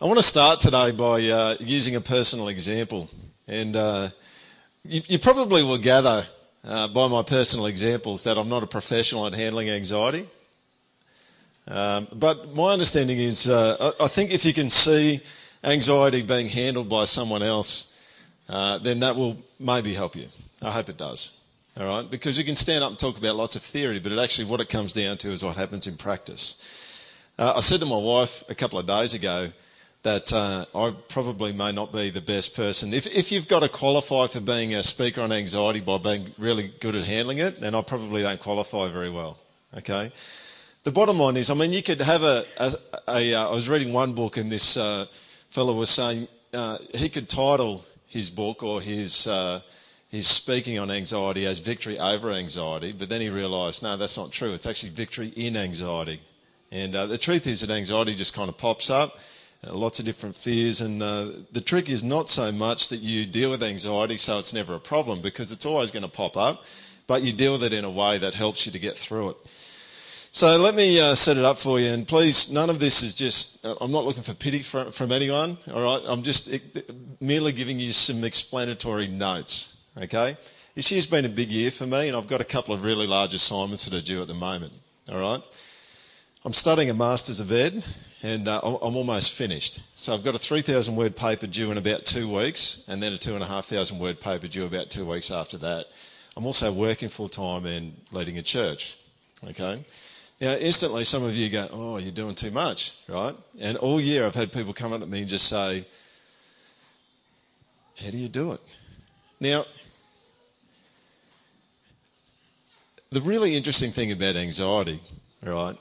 I want to start today by uh, using a personal example. And uh, you, you, probably will gather uh, by my personal examples that I'm not a professional at handling anxiety. Um, but my understanding is uh, I, I, think if you can see anxiety being handled by someone else, uh, then that will maybe help you. I hope it does. All right? Because you can stand up and talk about lots of theory, but actually, what it comes down to is what happens in practice. Uh, I said to my wife a couple of days ago that uh, I probably may not be the best person. If, if you've got to qualify for being a speaker on anxiety by being really good at handling it, then I probably don't qualify very well. Okay? The bottom line is, I mean, you could have a. a, a uh, I was reading one book, and this uh, fellow was saying uh, he could title his book or his uh, he's speaking on anxiety as victory over anxiety, but then he realised, no, that's not true. It's actually victory in anxiety. And uh, the truth is that anxiety just kind of pops up, lots of different fears. And uh, the trick is not so much that you deal with anxiety so it's never a problem, because it's always going to pop up, but you deal with it in a way that helps you to get through it. So let me uh, set it up for you, and please, none of this is just, uh, I'm not looking for pity from, from anyone, all right? I'm just merely giving you some explanatory notes. Okay? This year's been a big year for me, and I've got a couple of really large assignments that are due at the moment. All right? I'm studying a Masters of Ed, and uh, I'm almost finished. So I've got a 3,000 word paper due in about two weeks, and then a 2,500 word paper due about two weeks after that. I'm also working full time and leading a church. Okay? Now, instantly, some of you go, Oh, you're doing too much, right? And all year I've had people come up to me and just say, How do you do it? Now, the really interesting thing about anxiety, right,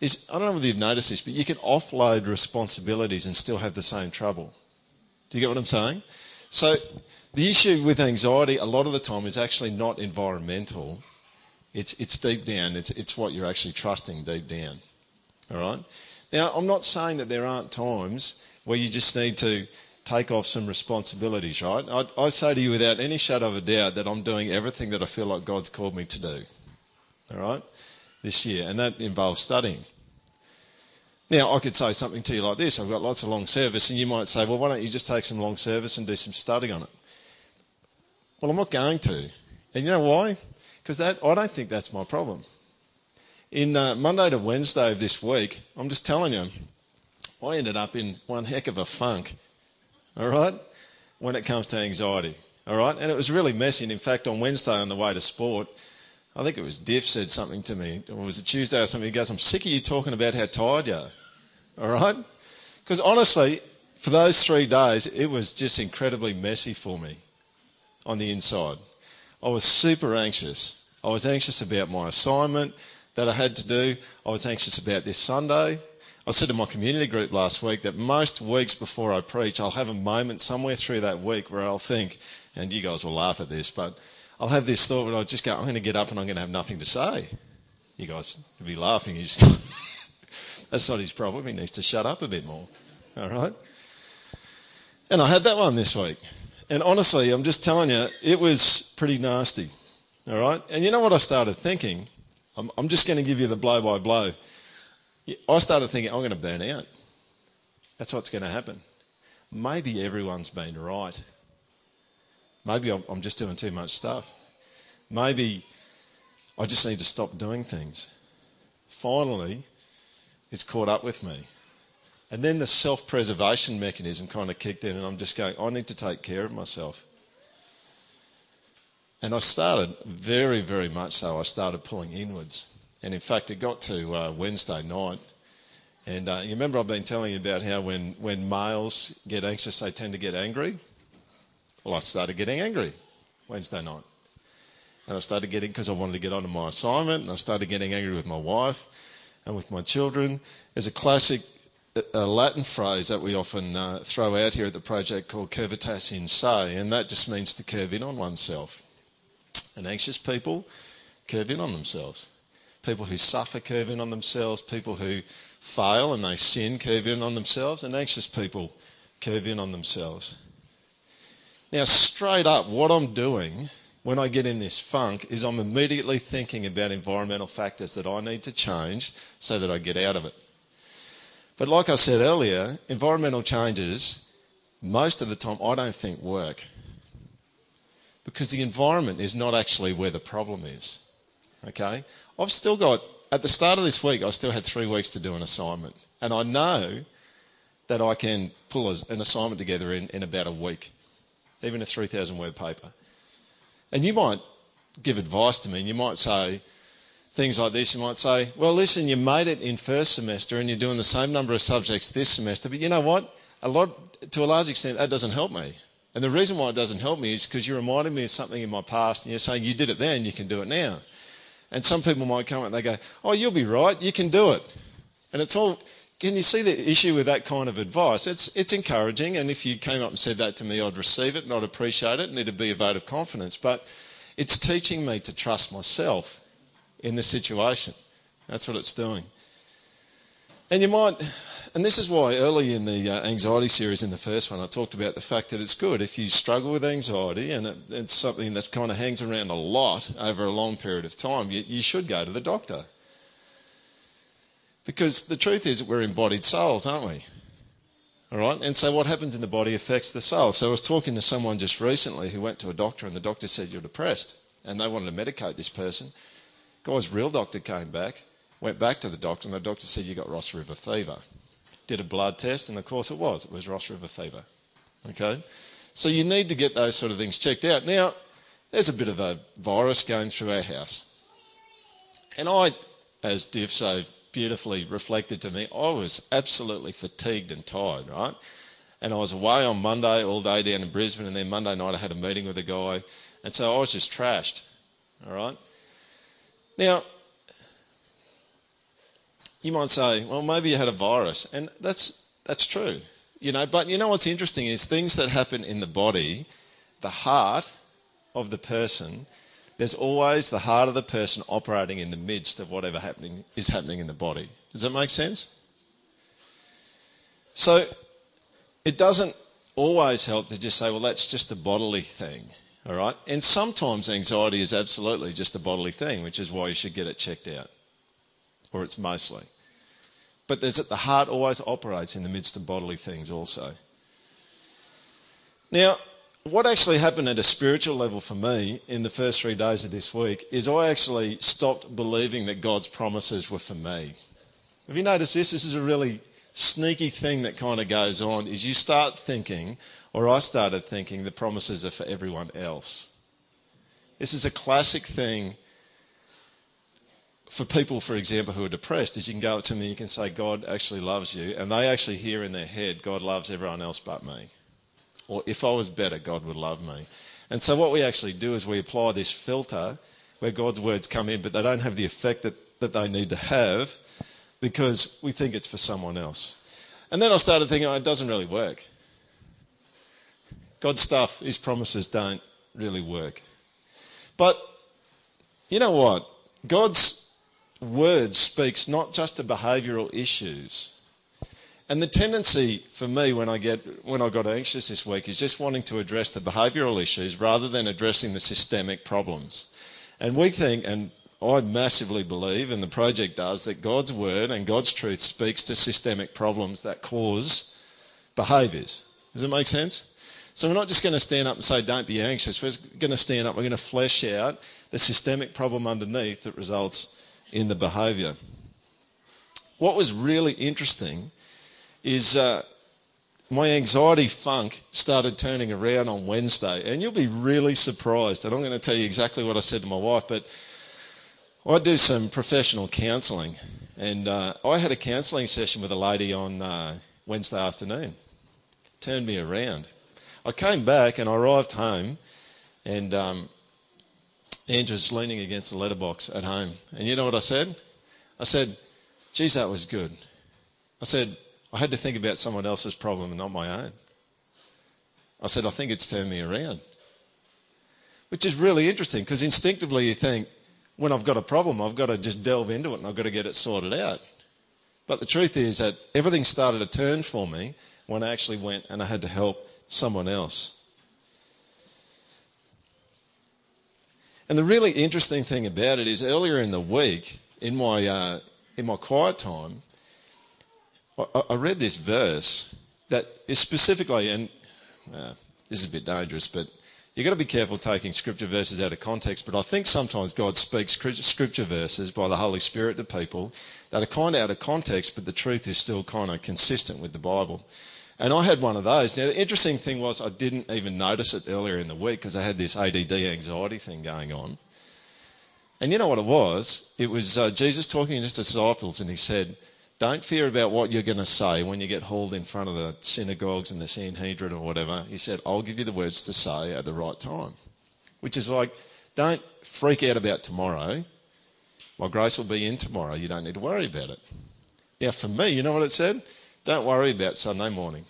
is I don't know whether you've noticed this, but you can offload responsibilities and still have the same trouble. Do you get what I'm saying? So, the issue with anxiety a lot of the time is actually not environmental. It's, it's deep down. It's, it's what you're actually trusting deep down. All right? Now, I'm not saying that there aren't times where you just need to take off some responsibilities, right? I, I, say to you without any shadow of a doubt that I'm doing everything that I feel like God's called me to do, all right, this year, and that involves studying. Now, I could say something to you like this I've got lots of long service, and you might say, well, why don't you just take some long service and do some study on it? Well, I'm not going to. And you know why? Because I don't think that's my problem. In uh, Monday to Wednesday of this week, I'm just telling you, I ended up in one heck of a funk all right, when it comes to anxiety. All right, and it was really messy. And in fact, on Wednesday on the way to sport, I think it was Diff said something to me, or was it Tuesday or something? He goes, I'm sick of you talking about how tired you are. All right? Because honestly, for those three days, it was just incredibly messy for me on the inside. I was super anxious. I was anxious about my assignment that I had to do. I was anxious about this Sunday. I said to my community group last week that most weeks before I preach, I'll have a moment somewhere through that week where I'll think, and you guys will laugh at this, but I'll have this thought where I'll just go, I'm going to get up and I'm going to have nothing to say. You guys will be laughing. Just, that's not his problem. He needs to shut up a bit more. All right? And I had that one this week. And honestly, I'm just telling you, it was pretty nasty. All right? And you know what I started thinking? I'm, I'm just going to give you the blow by blow. I started thinking, I'm going to burn out. That's what's going to happen. Maybe everyone's been right. Maybe I'm just doing too much stuff. Maybe I just need to stop doing things. Finally, it's caught up with me. And then the self preservation mechanism kind of kicked in, and I'm just going, I need to take care of myself. And I started, very, very much so, I started pulling inwards. And in fact, it got to uh, Wednesday night. And uh, you remember I've been telling you about how when, when males get anxious, they tend to get angry? Well, I started getting angry Wednesday night. And I started getting, because I wanted to get on to my assignment, and I started getting angry with my wife and with my children. There's a classic a Latin phrase that we often uh, throw out here at the project called curvitas in se, and that just means to curve in on oneself. And anxious people curve in on themselves people who suffer curve in on themselves, people who fail and they sin curve in on themselves, and anxious people curve in on themselves. Now, straight up, what I'm doing when I get in this funk is I'm immediately thinking about environmental factors that I need to change so that I get out of it. But like I said earlier, environmental changes, most of the time, I don't think work. Because the environment is not actually where the problem is. Okay? I've still got, at the start of this week, I still had three weeks to do an assignment. And I know that I can pull an assignment together in, in about a week, even a 3,000 word paper. And you might give advice to me and you might say things like this. You might say, well, listen, you made it in first semester and you're doing the same number of subjects this semester, but you know what? A lot, to a large extent, that doesn't help me. And the reason why it doesn't help me is because you're reminding me of something in my past and you're saying you did it then, you can do it now. And some people might come and they go, oh, you'll be right, you can do it. And it's all, can you see the issue with that kind of advice? It's, it's encouraging, and if you came up and said that to me, I'd receive it and I'd appreciate it, and it'd be a vote of confidence. But it's teaching me to trust myself in the situation. That's what it's doing. And you might, and this is why early in the uh, anxiety series, in the first one, I talked about the fact that it's good if you struggle with anxiety and it, it's something that kind of hangs around a lot over a long period of time, you, you should go to the doctor. Because the truth is that we're embodied souls, aren't we? All right? And so what happens in the body affects the soul. So I was talking to someone just recently who went to a doctor and the doctor said, You're depressed. And they wanted to medicate this person. Guy's real doctor came back, went back to the doctor, and the doctor said, You got Ross River fever. Did a blood test, and of course it was. It was Ross River fever. Okay? So you need to get those sort of things checked out. Now, there's a bit of a virus going through our house. And I, as Div so beautifully reflected to me, I was absolutely fatigued and tired, right? And I was away on Monday all day down in Brisbane, and then Monday night I had a meeting with a guy, and so I was just trashed, all right? Now, you might say, well, maybe you had a virus, and that's, that's true, you know, but you know what's interesting is things that happen in the body, the heart of the person there's always the heart of the person operating in the midst of whatever happening is happening in the body. Does that make sense? So it doesn't always help to just say, well, that's just a bodily thing. All right? And sometimes anxiety is absolutely just a bodily thing, which is why you should get it checked out. Or it's mostly. But there's the heart always operates in the midst of bodily things also. Now, what actually happened at a spiritual level for me in the first three days of this week is I actually stopped believing that God's promises were for me. Have you noticed this? This is a really sneaky thing that kind of goes on is you start thinking, or I started thinking, the promises are for everyone else. This is a classic thing for people, for example, who are depressed, is you can go up to them and you can say, God actually loves you, and they actually hear in their head, God loves everyone else but me or if I was better, God would love me. And so what we actually do is we apply this filter where God's words come in, but they don't have the effect that, that they need to have because we think it's for someone else. And then I started thinking, oh, it doesn't really work. God's stuff, His promises don't really work. But you know what? God's word speaks not just to behavioural issues, and the tendency for me when I get when I got anxious this week is just wanting to address the behavioural issues rather than addressing the systemic problems. And we think, and I massively believe, and the project does, that God's word and God's truth speaks to systemic problems that cause behaviours. Does it make sense? So we're not just going to stand up and say, don't be anxious. We're going to stand up, we're going to flesh out the systemic problem underneath that results in the behaviour. What was really interesting is uh, my anxiety funk started turning around on Wednesday, and you'll be really surprised. And I'm going to tell you exactly what I said to my wife, but I do some professional counselling, and uh, I had a counselling session with a lady on uh, Wednesday afternoon. Turned me around. I came back and I arrived home, and um, Andrew's leaning against the letterbox at home. And you know what I said? I said, geez, that was good. I said, I had to think about someone else's problem and not my own. I said, I think it's turned me around. Which is really interesting because instinctively you think, when I've got a problem, I've got to just delve into it and I've got to get it sorted out. But the truth is that everything started to turn for me when I actually went and I had to help someone else. And the really interesting thing about it is earlier in the week, in my, uh, in my quiet time, I, read this verse that is specifically, and uh, this is a bit dangerous, but you've got to be careful taking scripture verses out of context. But I think sometimes God speaks scripture verses by the Holy Spirit to people that are kind of out of context, but the truth is still kind of consistent with the Bible. And I had one of those. Now, the interesting thing was I didn't even notice it earlier in the week because I had this ADD anxiety thing going on. And you know what it was? It was uh, Jesus talking to his disciples, and he said, Don't fear about what you're going to say when you get hauled in front of the synagogues and the Sanhedrin or whatever. He said, I'll give you the words to say at the right time. Which is like, don't freak out about tomorrow. My grace will be in tomorrow. You don't need to worry about it. Now, for me, you know what it said? Don't worry about Sunday morning.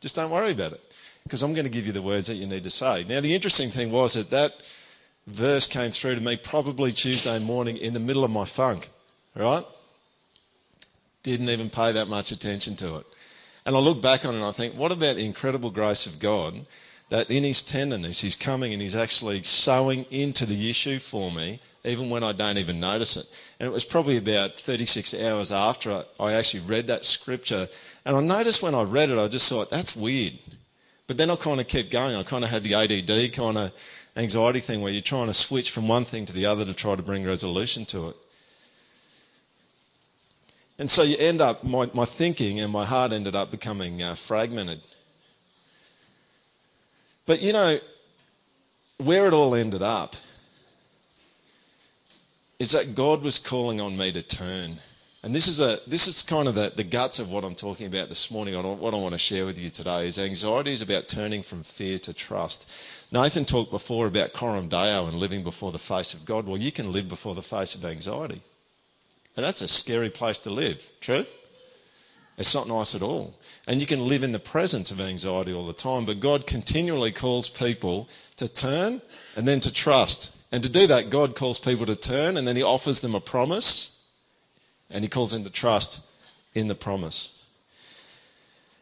Just don't worry about it because I'm going to give you the words that you need to say. Now, the interesting thing was that that verse came through to me probably Tuesday morning in the middle of my funk, right? Didn't even pay that much attention to it. And I look back on it and I think, what about the incredible grace of God that in his tenderness, he's coming and he's actually sowing into the issue for me, even when I don't even notice it. And it was probably about 36 hours after I actually read that scripture and I noticed when I read it, I just thought, that's weird. But then I kind of kept going. I kind of had the ADD kind of anxiety thing where you're trying to switch from one thing to the other to try to bring resolution to it. And so you end up, my, my thinking and my heart ended up becoming uh, fragmented. But you know, where it all ended up is that God was calling on me to turn. And this is, a, this is kind of the, the guts of what I'm talking about this morning. What I want to share with you today is anxiety is about turning from fear to trust. Nathan talked before about coram deo and living before the face of God. Well, you can live before the face of anxiety. And that's a scary place to live. True? It's not nice at all. And you can live in the presence of anxiety all the time. But God continually calls people to turn and then to trust. And to do that, God calls people to turn and then He offers them a promise and he calls them to trust in the promise.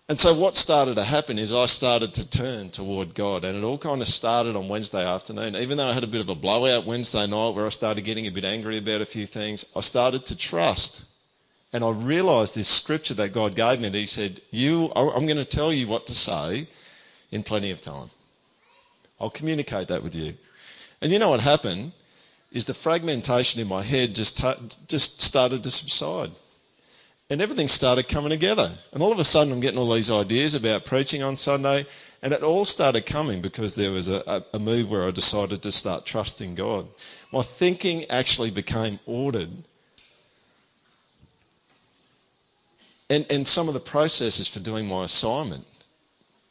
And so, what started to happen is I started to turn toward God, and it all kind of started on Wednesday afternoon. Even though I had a bit of a blowout Wednesday night where I started getting a bit angry about a few things, I started to trust. And I realized this scripture that God gave me, and He said, You, I'm going to tell you what to say in plenty of time. I'll communicate that with you. And you know what happened? is the fragmentation in my head just, t- just started to subside. And everything started coming together. And all of a sudden, I'm getting all these ideas about preaching on Sunday. And it all started coming because there was a, a move where I decided to start trusting God. My thinking actually became ordered. And, and some of the processes for doing my assignment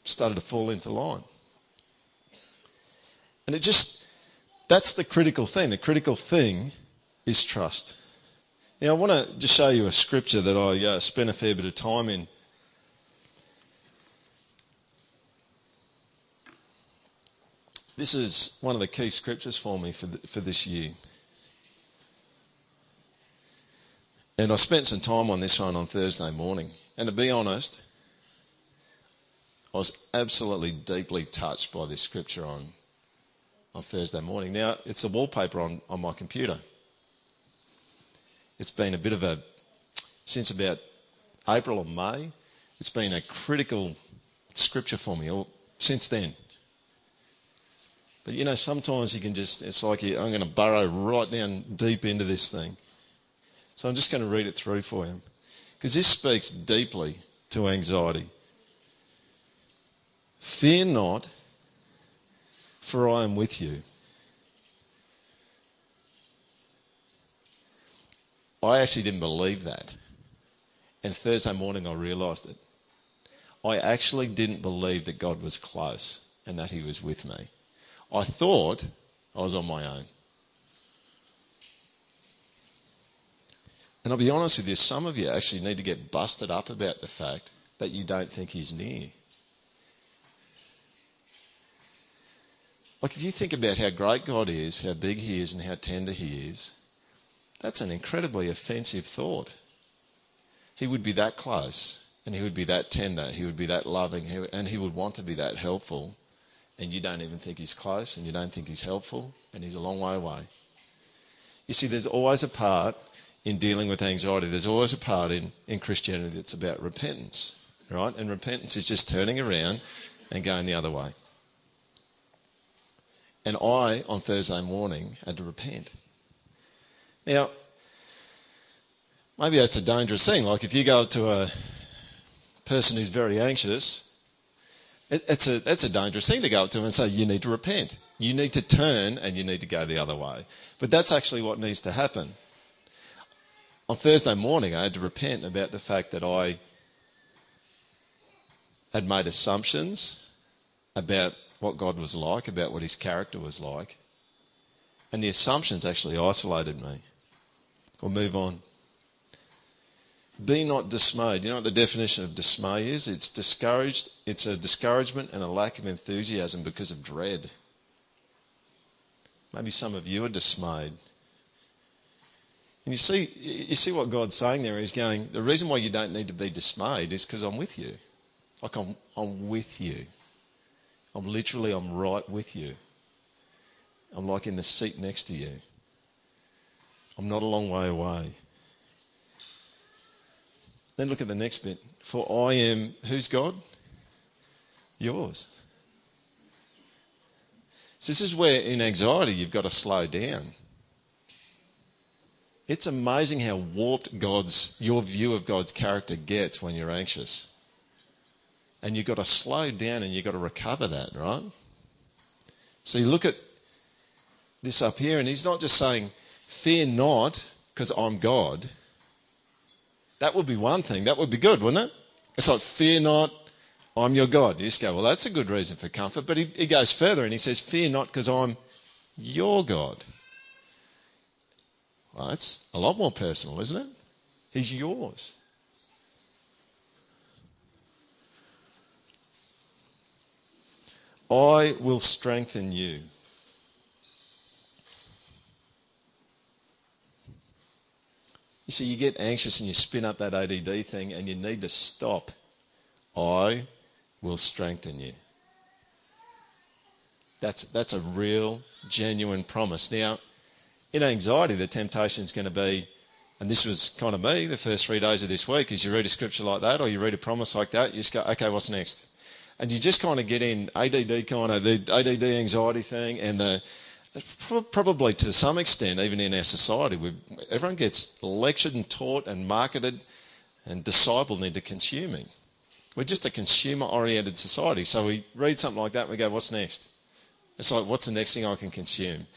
started to fall into line. And it just that's the critical thing. The critical thing is trust. Now, I want to just show you a scripture that I uh, spent a fair bit of time in. This is one of the key scriptures for me for, the, for this year. And I spent some time on this one on Thursday morning. And to be honest, I was absolutely deeply touched by this scripture on on Thursday morning. Now, it's a wallpaper on, on my computer. It's been a bit of a, since about April or May, it's been a critical scripture for me or since then. But you know, sometimes you can just, it's like I'm going to burrow right down deep into this thing. So I'm just going to read it through for you. Because this speaks deeply to anxiety. Fear not, for I am with you. I actually didn't believe that. And Thursday morning I realised it. I actually didn't believe that God was close and that He was with me. I thought I was on my own. And I'll be honest with you, some of you actually need to get busted up about the fact that you don't think He's near. Like, if you think about how great God is, how big He is, and how tender He is, that's an incredibly offensive thought. He would be that close, and He would be that tender, He would be that loving, and He would want to be that helpful, and you don't even think He's close, and you don't think He's helpful, and He's a long way away. You see, there's always a part in dealing with anxiety, there's always a part in, in Christianity that's about repentance, right? And repentance is just turning around and going the other way. And I, on Thursday morning, had to repent. Now, maybe that's a dangerous thing. Like if you go to a person who's very anxious, it, it's a, that's a dangerous thing to go up to them and say, you need to repent. You need to turn and you need to go the other way. But that's actually what needs to happen on Thursday morning, I had to repent about the fact that I had made assumptions about what God was like, about what his character was like. And the assumptions actually isolated me. We'll move on. Be not dismayed. You know what the definition of dismay is? It's discouraged. It's a discouragement and a lack of enthusiasm because of dread. Maybe some of you are dismayed and you see, you see what God's saying there. He's going, the reason why you don't need to be dismayed is because I'm with you. Like I'm, I'm with you. I'm literally, I'm right with you. I'm like in the seat next to you. I'm not a long way away. Then look at the next bit. For I am, who's God? Yours. So this is where in anxiety you've got to slow down. It's amazing how warped God's your view of God's character gets when you're anxious. And you've got to slow down and you've got to recover that, right? So you look at this up here, and he's not just saying, Fear not, because I'm God. That would be one thing. That would be good, wouldn't it? It's like, Fear not, I'm your God. You just go, Well, that's a good reason for comfort. But he, he goes further and he says, Fear not, because I'm your God. Well, that's a lot more personal, isn't it? He's yours. I will strengthen you. You see, you get anxious and you spin up that ADD thing and you need to stop. I will strengthen you. That's, that's a real, genuine promise. Now, in anxiety, the temptation is going to be, and this was kind of me the first three days of this week, is you read a scripture like that or you read a promise like that, you just go, okay, what's next? And you just kind of get in ADD kind of the ADD anxiety thing and the probably to some extent, even in our society, everyone gets lectured and taught and marketed and discipled into consuming. We're just a consumer oriented society. So we read something like that and we go, what's next? It's like, what's the next thing I can consume?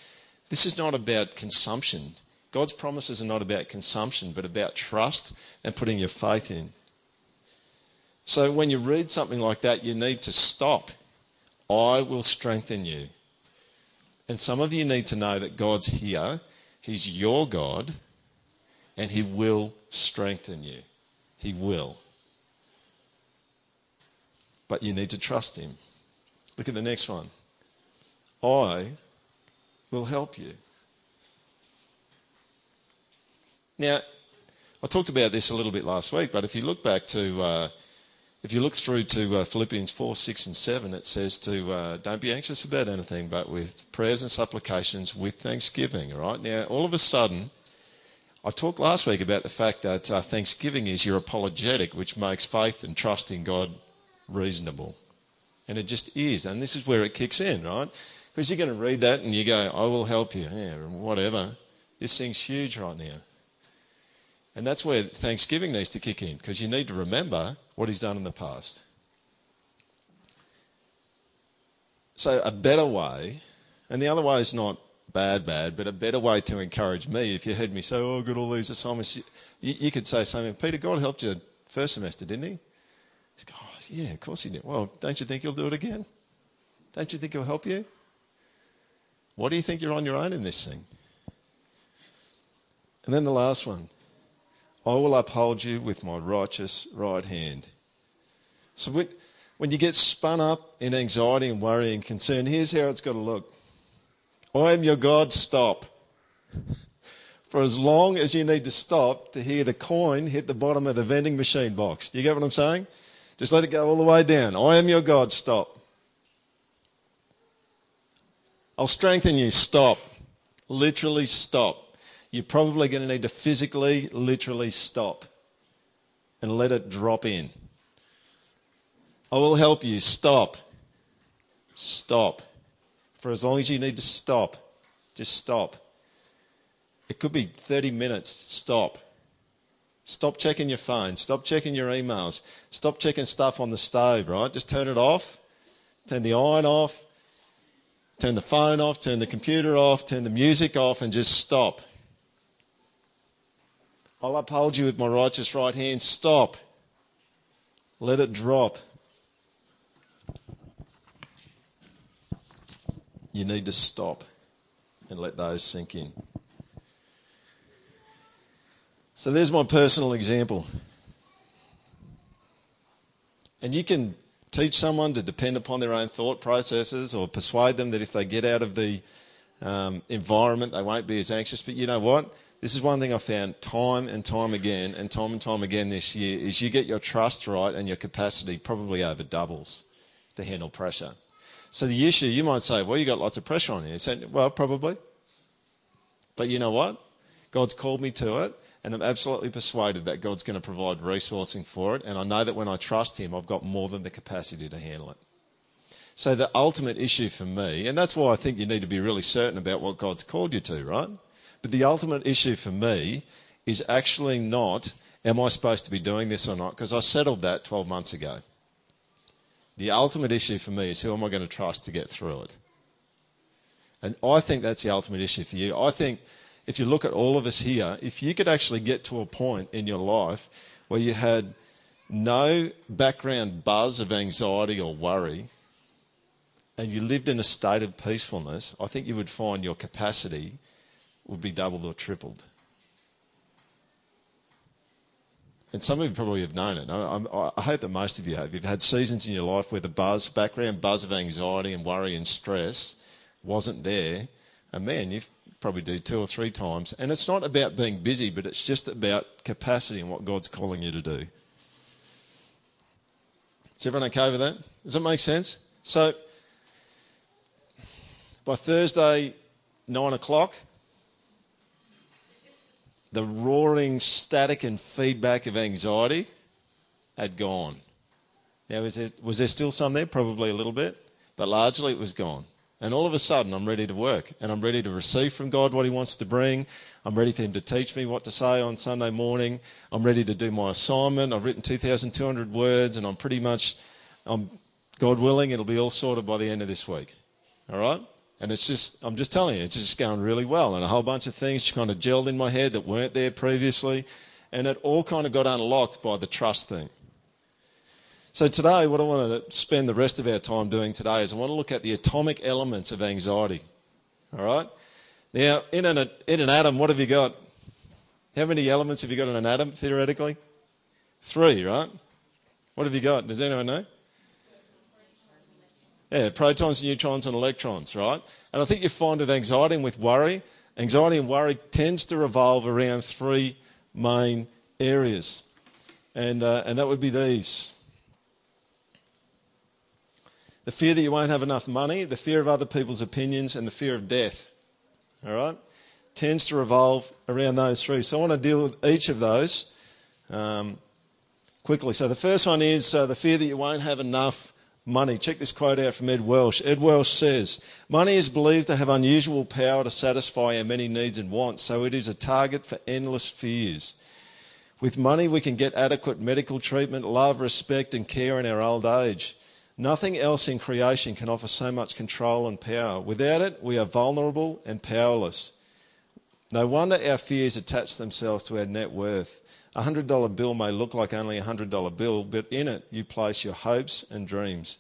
This is not about consumption. God's promises are not about consumption, but about trust and putting your faith in. So when you read something like that, you need to stop. I will strengthen you. And some of you need to know that God's here, He's your God, and He will strengthen you. He will. But you need to trust Him. Look at the next one. I will help you. Now, I talked about this a little bit last week, but if you look back to, uh, if you look through to uh, Philippians 4, 6, and 7, it says to uh, don't be anxious about anything, but with prayers and supplications with thanksgiving. All right? Now, all of a sudden, I talked last week about the fact that uh, thanksgiving is your apologetic, which makes faith and trust in God reasonable. And it just is. And this is where it kicks in, right? Because you're going to read that and you go, I will help you. Yeah, whatever. This thing's huge right now. And that's where Thanksgiving needs to kick in because you need to remember what he's done in the past. So, a better way, and the other way is not bad, bad, but a better way to encourage me, if you heard me say, Oh, I've got all these assignments, you, you could say something, Peter, God helped you first semester, didn't he? Go, oh, yeah, of course he did. Well, don't you think he'll do it again? Don't you think he'll help you? What do you think you're on your own in this thing? And then the last one I will uphold you with my righteous right hand. So when, you get spun up in anxiety and worry and concern, here's how it's got to look I am your God, stop. For as long as you need to stop to hear the coin hit the bottom of the vending machine box. Do you get what I'm saying? Just let it go all the way down. I am your God, stop. I'll strengthen you. Stop. Literally stop. You're probably going to need to physically, literally stop and let it drop in. I will help you. Stop. Stop. For as long as you need to stop, just stop. It could be 30 minutes. Stop. Stop checking your phone. Stop checking your emails. Stop checking stuff on the stove, right? Just turn it off. Turn the iron off. Turn the phone off. Turn the computer off. Turn the music off and just stop. I'll uphold you with my righteous right hand. Stop. Let it drop. You need to stop and let those sink in. So there's my personal example. And you can teach someone to depend upon their own thought processes or persuade them that if they get out of the um, environment, they won't be as anxious. But you know what? This is one thing I've found time and time again, and time and time again this year, is you get your trust right and your capacity probably over doubles to handle pressure. So the issue, you might say, well, you got lots of pressure on you. Say, well, probably. But you know what? God's called me to it. And I'm absolutely persuaded that God's going to provide resourcing for it. And I know that when I trust Him, I've got more than the capacity to handle it. So, the ultimate issue for me, and that's why I think you need to be really certain about what God's called you to, right? But the ultimate issue for me is actually not, am I supposed to be doing this or not? Because I settled that 12 months ago. The ultimate issue for me is who am I going to trust to get through it? And I think that's the ultimate issue for you. I think if you look at all of us here, if you could actually get to a point in your life where you had no background buzz of anxiety or worry, and you lived in a state of peacefulness, I think you would find your capacity would be doubled or tripled. And some of you probably have known it. I, I, hope that most of you have. You've had seasons in your life where the buzz, background buzz of anxiety and worry and stress wasn't there. And man, you've probably do two or three times. And it's not about being busy, but it's just about capacity and what God's calling you to do. Is everyone okay with that? Does that make sense? So, by Thursday, nine o'clock, the roaring static and feedback of anxiety had gone. Now, was there, was there still some there? Probably a little bit, but largely it was gone. And all of a sudden, I'm ready to work and I'm ready to receive from God what He wants to bring. I'm ready for Him to teach me what to say on Sunday morning. I'm ready to do my assignment. I've written 2,200 words and I'm pretty much, I'm, God willing, it'll be all sorted by the end of this week. All right? And it's just, I'm just telling you, it's just going really well. And a whole bunch of things just kind of gelled in my head that weren't there previously. And it all kind of got unlocked by the trust thing. So, today, what I want to spend the rest of our time doing today is I want to look at the atomic elements of anxiety. All right? Now, in an, in an atom, what have you got? How many elements have you got in an atom, theoretically? Three, right? What have you got? Does anyone know? Yeah, protons, neutrons, and electrons, right? And I think you find with anxiety and with worry, anxiety and worry tends to revolve around three main areas. And, uh, and that would be these the fear that you won't have enough money, the fear of other people's opinions, and the fear of death. All right? Tends to revolve around those three. So I want to deal with each of those um, quickly. So the first one is uh, the fear that you won't have enough money. Check this quote out from Ed Welch. Ed Welch says, Money is believed to have unusual power to satisfy our many needs and wants, so it is a target for endless fears. With money, we can get adequate medical treatment, love, respect, and care in our old age. Nothing else in creation can offer so much control and power. Without it, we are vulnerable and powerless. No wonder our fears attach themselves to our net worth. A $100 bill may look like only a $100 bill, but in it you place your hopes and dreams,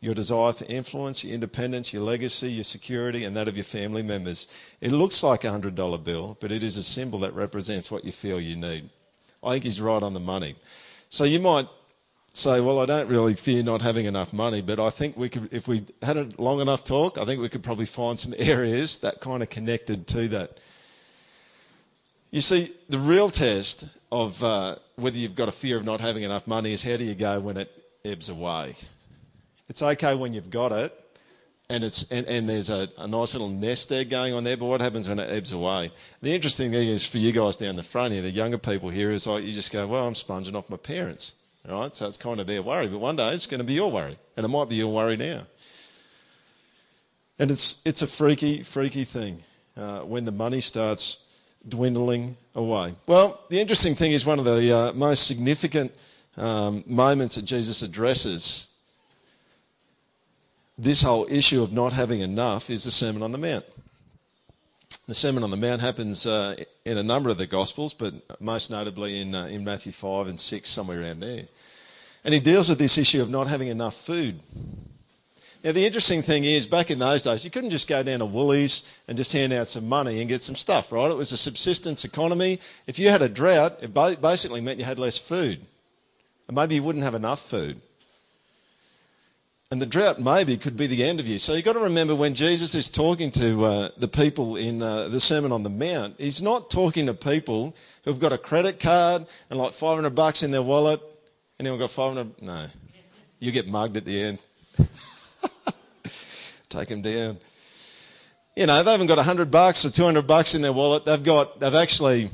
your desire for influence, your independence, your legacy, your security, and that of your family members. It looks like a $100 bill, but it is a symbol that represents what you feel you need. I think he's right on the money. So you might say, well, I don't really fear not having enough money, but I think we could, if we had a long enough talk, I think we could probably find some areas that kind of connected to that. You see, the real test of uh, whether you've got a fear of not having enough money is how do you go when it ebbs away? It's okay when you've got it, and, it's, and, and there's a, a, nice little nest egg going on there, but what happens when it ebbs away? The interesting thing is for you guys down the front here, the younger people here, is like you just go, well, I'm sponging off my parents. Right? So it's kind of their worry, but one day it's going to be your worry, and it might be your worry now. And it's, it's a freaky, freaky thing uh, when the money starts dwindling away. Well, the interesting thing is one of the uh, most significant um, moments that Jesus addresses this whole issue of not having enough is the Sermon on the Mount. The Sermon on the Mount happens uh, in a number of the Gospels, but most notably in, uh, in Matthew 5 and 6, somewhere around there. And he deals with this issue of not having enough food. Now, the interesting thing is, back in those days, you couldn't just go down to Woolies and just hand out some money and get some stuff, right? It was a subsistence economy. If you had a drought, it basically meant you had less food. And maybe you wouldn't have enough food. And the drought maybe could be the end of you. So you've got to remember when Jesus is talking to uh, the people in uh, the Sermon on the Mount, he's not talking to people who've got a credit card and like 500 bucks in their wallet. Anyone got 500? No. You get mugged at the end. take them down. You know, they haven't got 100 bucks or 200 bucks in their wallet. They've got, they've actually,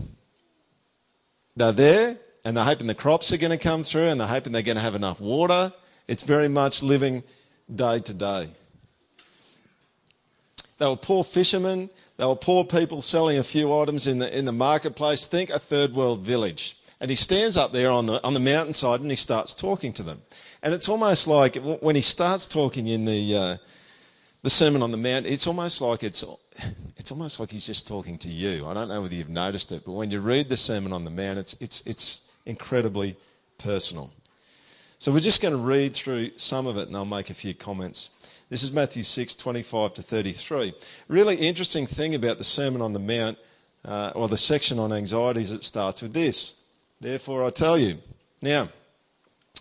they're there and they're hoping the crops are going to come through and they're hoping they're going to have enough water. It's very much living day to day. They were poor fishermen. They were poor people selling a few items in the, in the marketplace. Think a third world village. And he stands up there on the, on the mountainside and he starts talking to them. And it's almost like when he starts talking in the, uh, the Sermon on the Mount, it's almost like it's, it's almost like he's just talking to you. I don't know whether you've noticed it, but when you read the Sermon on the Mount, it's, it's, it's incredibly personal. So we're just going to read through some of it and I'll make a few comments. This is Matthew 6, 25 to 33. Really interesting thing about the Sermon on the Mount, uh, or the section on anxieties, it starts with this. Therefore, I tell you. Now,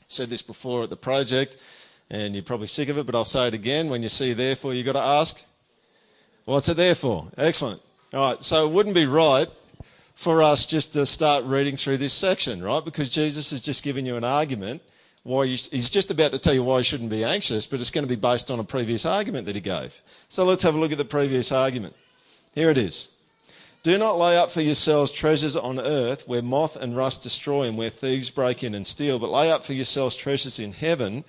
said this before at the project and you're probably sick of it, but I'll say it again. When you see therefore, you've got to ask, what's it there for? Excellent. All right, so it wouldn't be right for us just to start reading through this section, right? Because Jesus has just given you an argument why you, he's just about to tell you why you shouldn't be anxious, but it's going to be based on a previous argument that he gave. So let's have a look at the previous argument. Here it is. Do not lay up for yourselves treasures on earth where moth and rust destroy and where thieves break in and steal, but lay up for yourselves treasures in heaven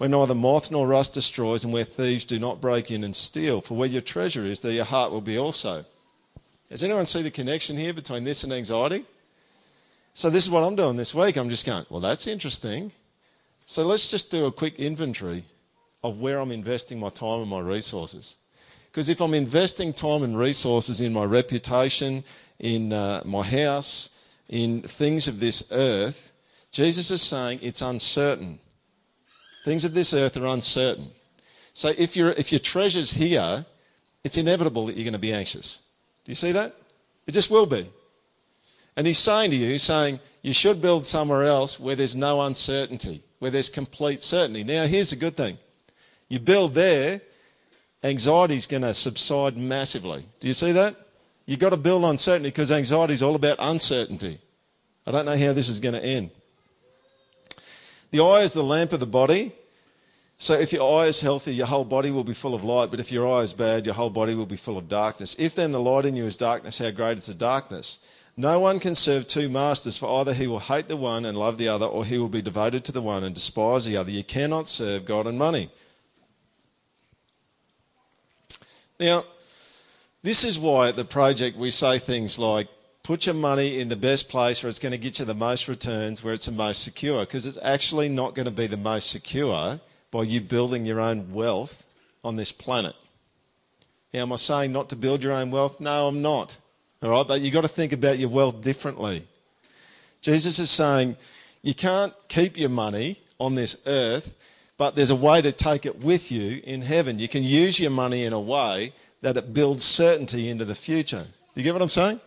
where neither moth nor rust destroys, and where thieves do not break in and steal. For where your treasure is, there your heart will be also. Does anyone see the connection here between this and anxiety? So, this is what I'm doing this week. I'm just going, well, that's interesting. So, let's just do a quick inventory of where I'm investing my time and my resources. Because if I'm investing time and resources in my reputation, in uh, my house, in things of this earth, Jesus is saying it's uncertain. Things of this earth are uncertain. So if, you if your treasure's here, it's inevitable that you're going to be anxious. Do you see that? It just will be. And he's saying to you, he's saying, you should build somewhere else where there's no uncertainty, where there's complete certainty. Now, here's the good thing you build there, anxiety's going to subside massively. Do you see that? You've got to build on certainty because anxiety is all about uncertainty. I don't know how this is going to end. The eye is the lamp of the body. So if your eye is healthy, your whole body will be full of light. But if your eye is bad, your whole body will be full of darkness. If then the light in you is darkness, how great is the darkness? No one can serve two masters, for either he will hate the one and love the other, or he will be devoted to the one and despise the other. You cannot serve God and money. Now, this is why at the project we say things like, put your money in the best place where it's going to get you the most returns, where it's the most secure, because it's actually not going to be the most secure by you building your own wealth on this planet. Now, am I saying not to build your own wealth? No, I'm not. All right, but you've got to think about your wealth differently. Jesus is saying you can't keep your money on this earth, but there's a way to take it with you in heaven. You can use your money in a way that it builds certainty into the future. You get what I'm saying?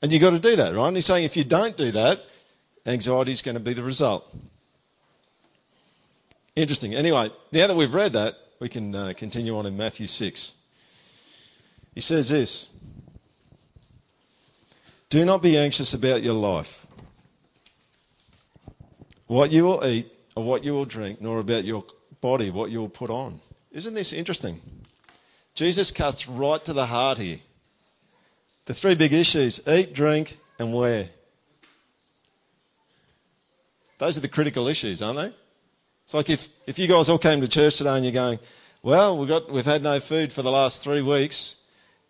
And you've got to do that, right? And he's saying if you don't do that, anxiety is going to be the result. Interesting. Anyway, now that we've read that, we can uh, continue on in Matthew 6. He says this Do not be anxious about your life, what you will eat or what you will drink, nor about your body, what you will put on. Isn't this interesting? Jesus cuts right to the heart here. The three big issues eat, drink, and wear. Those are the critical issues, aren't they? It's like if, if you guys all came to church today and you're going, well, we've, got, we've had no food for the last three weeks,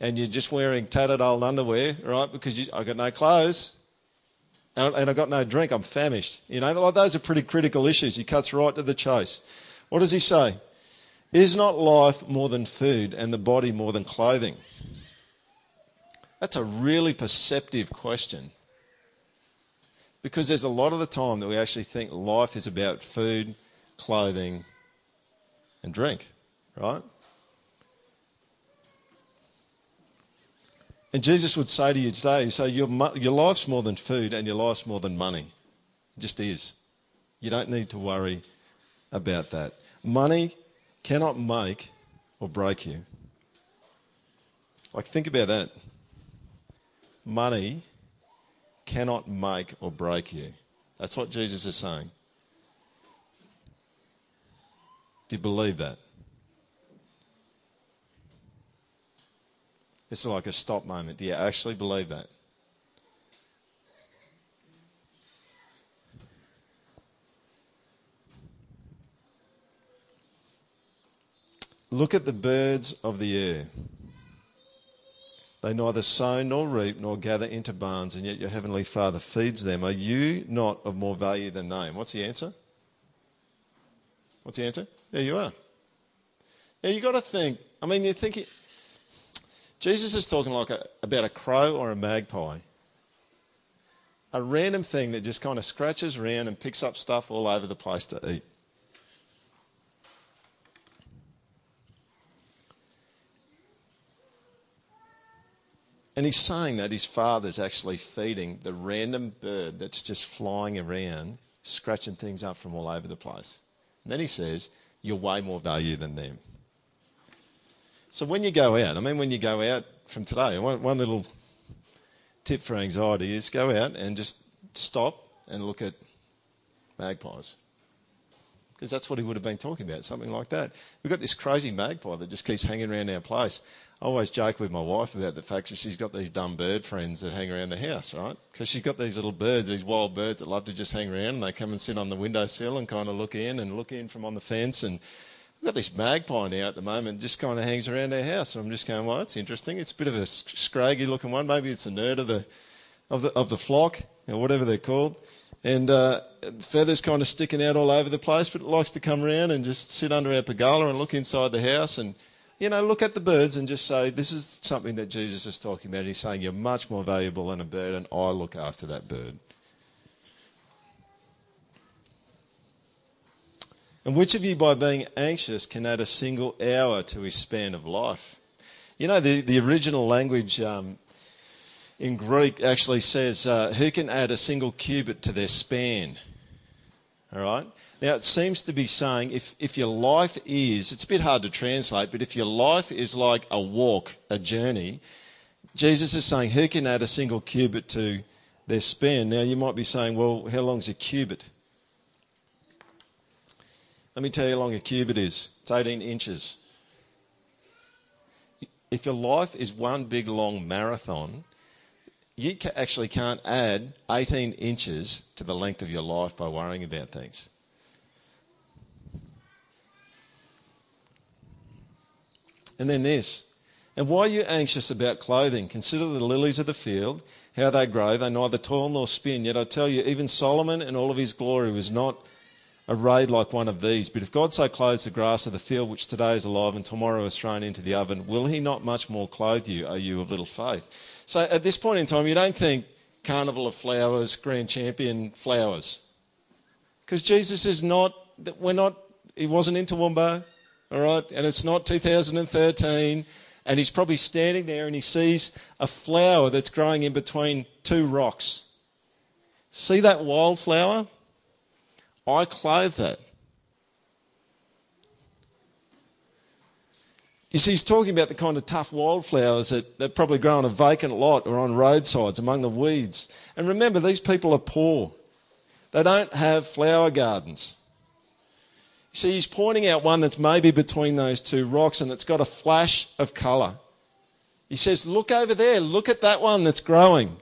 and you're just wearing tattered old underwear, right? Because you, I've got no clothes and, I've got no drink. I'm famished. You know, like those are pretty critical issues. He cuts right to the chase. What does he say? Is not life more than food and the body more than clothing? That's a really perceptive question. Because there's a lot of the time that we actually think life is about food, clothing, and drink, right? And Jesus would say to you today, say, your, your life's more than food and your life's more than money. It just is. You don't need to worry about that. Money cannot make or break you. Like, think about that. Money cannot make or break you. That's what Jesus is saying. Do you believe that? This is like a stop moment. Do you actually believe that? Look at the birds of the air. They neither sow nor reap nor gather into barns, and yet your heavenly Father feeds them. Are you not of more value than they? what's the answer? What's the answer? There you are. Now you've got to think. I mean, you think Jesus is talking like a, about a crow or a magpie. A random thing that just kind of scratches around and picks up stuff all over the place to eat. And he's saying that his father's actually feeding the random bird that's just flying around, scratching things up from all over the place. And then he says, You're way more value than them. So when you go out, I mean, when you go out from today, one, one little tip for anxiety is go out and just stop and look at magpies. Because that's what he would have been talking about, something like that. We've got this crazy magpie that just keeps hanging around our place. I always joke with my wife about the fact that she's got these dumb bird friends that hang around the house, right? Because she's got these little birds, these wild birds that love to just hang around and they come and sit on the windowsill and kind of look in and look in from on the fence and We've got this magpie now at the moment, just kind of hangs around our house. And I'm just going, well, that's interesting. It's a bit of a scraggy looking one. Maybe it's a nerd of the, of the, of the flock, or whatever they're called. And uh, feathers kind of sticking out all over the place, but it likes to come around and just sit under our pergola and look inside the house and, you know, look at the birds and just say, this is something that Jesus is talking about. He's saying, you're much more valuable than a bird, and I look after that bird. And which of you, by being anxious, can add a single hour to his span of life? You know, the, the original language um, in Greek actually says, uh, Who can add a single cubit to their span? All right? Now, it seems to be saying if, if your life is, it's a bit hard to translate, but if your life is like a walk, a journey, Jesus is saying, Who can add a single cubit to their span? Now, you might be saying, Well, how long's a cubit? Let me tell you how long a cubit is. It's 18 inches. If your life is one big long marathon, you actually can't add 18 inches to the length of your life by worrying about things. And then this. And why are you anxious about clothing? Consider the lilies of the field, how they grow. They neither toil nor spin. Yet I tell you, even Solomon in all of his glory was not arrayed like one of these. But if God so clothes the grass of the field, which today is alive and tomorrow is thrown into the oven, will he not much more clothe you, O you of little faith? So at this point in time, you don't think Carnival of Flowers, Grand Champion flowers. Because Jesus is not, we're not, he wasn't in Toowoomba, all right? And it's not 2013. And he's probably standing there and he sees a flower that's growing in between two rocks. See that wildflower? I clothe it. You see, he's talking about the kind of tough wildflowers that, that probably grow on a vacant lot or on roadsides among the weeds. And remember, these people are poor. They don't have flower gardens. You see, he's pointing out one that's maybe between those two rocks and it's got a flash of colour. He says, Look over there, look at that one that's growing.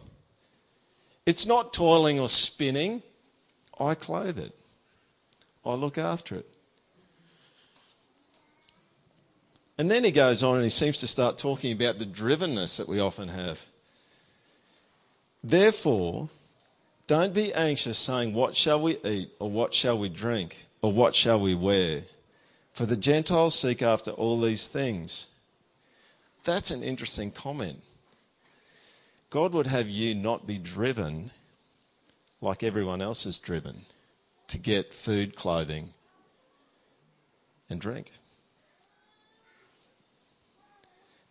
It's not toiling or spinning. I clothe it, I look after it. And then he goes on and he seems to start talking about the drivenness that we often have. Therefore, don't be anxious saying, What shall we eat, or what shall we drink, or what shall we wear? For the Gentiles seek after all these things. That's an interesting comment. God would have you not be driven like everyone else is driven to get food, clothing, and drink.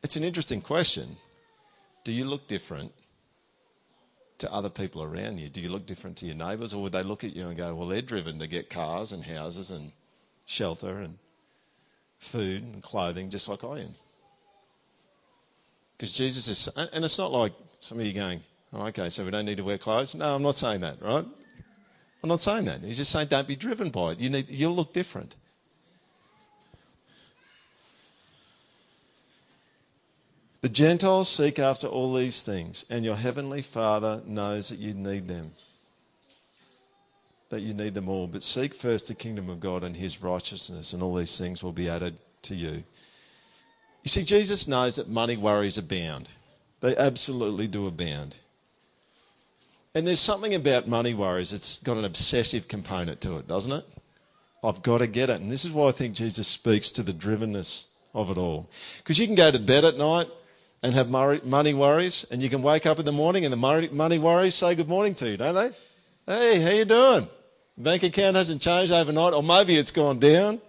It's an interesting question. Do you look different to other people around you? Do you look different to your neighbours, or would they look at you and go, well, they're driven to get cars and houses and shelter and food and clothing just like I am? Because Jesus is, and it's not like some of you going, oh, okay, so we don't need to wear clothes. No, I'm not saying that, right? I'm not saying that. He's just saying don't be driven by it. You need, you'll look different. The Gentiles seek after all these things, and your heavenly Father knows that you need them. That you need them all. But seek first the kingdom of God and his righteousness, and all these things will be added to you. You see, Jesus knows that money worries abound. They absolutely do abound. And there's something about money worries, it's got an obsessive component to it, doesn't it? I've got to get it. And this is why I think Jesus speaks to the drivenness of it all. Because you can go to bed at night and have money worries, and you can wake up in the morning and the money worries say good morning to you, don't they? Hey, how you doing? Bank account hasn't changed overnight, or maybe it's gone down.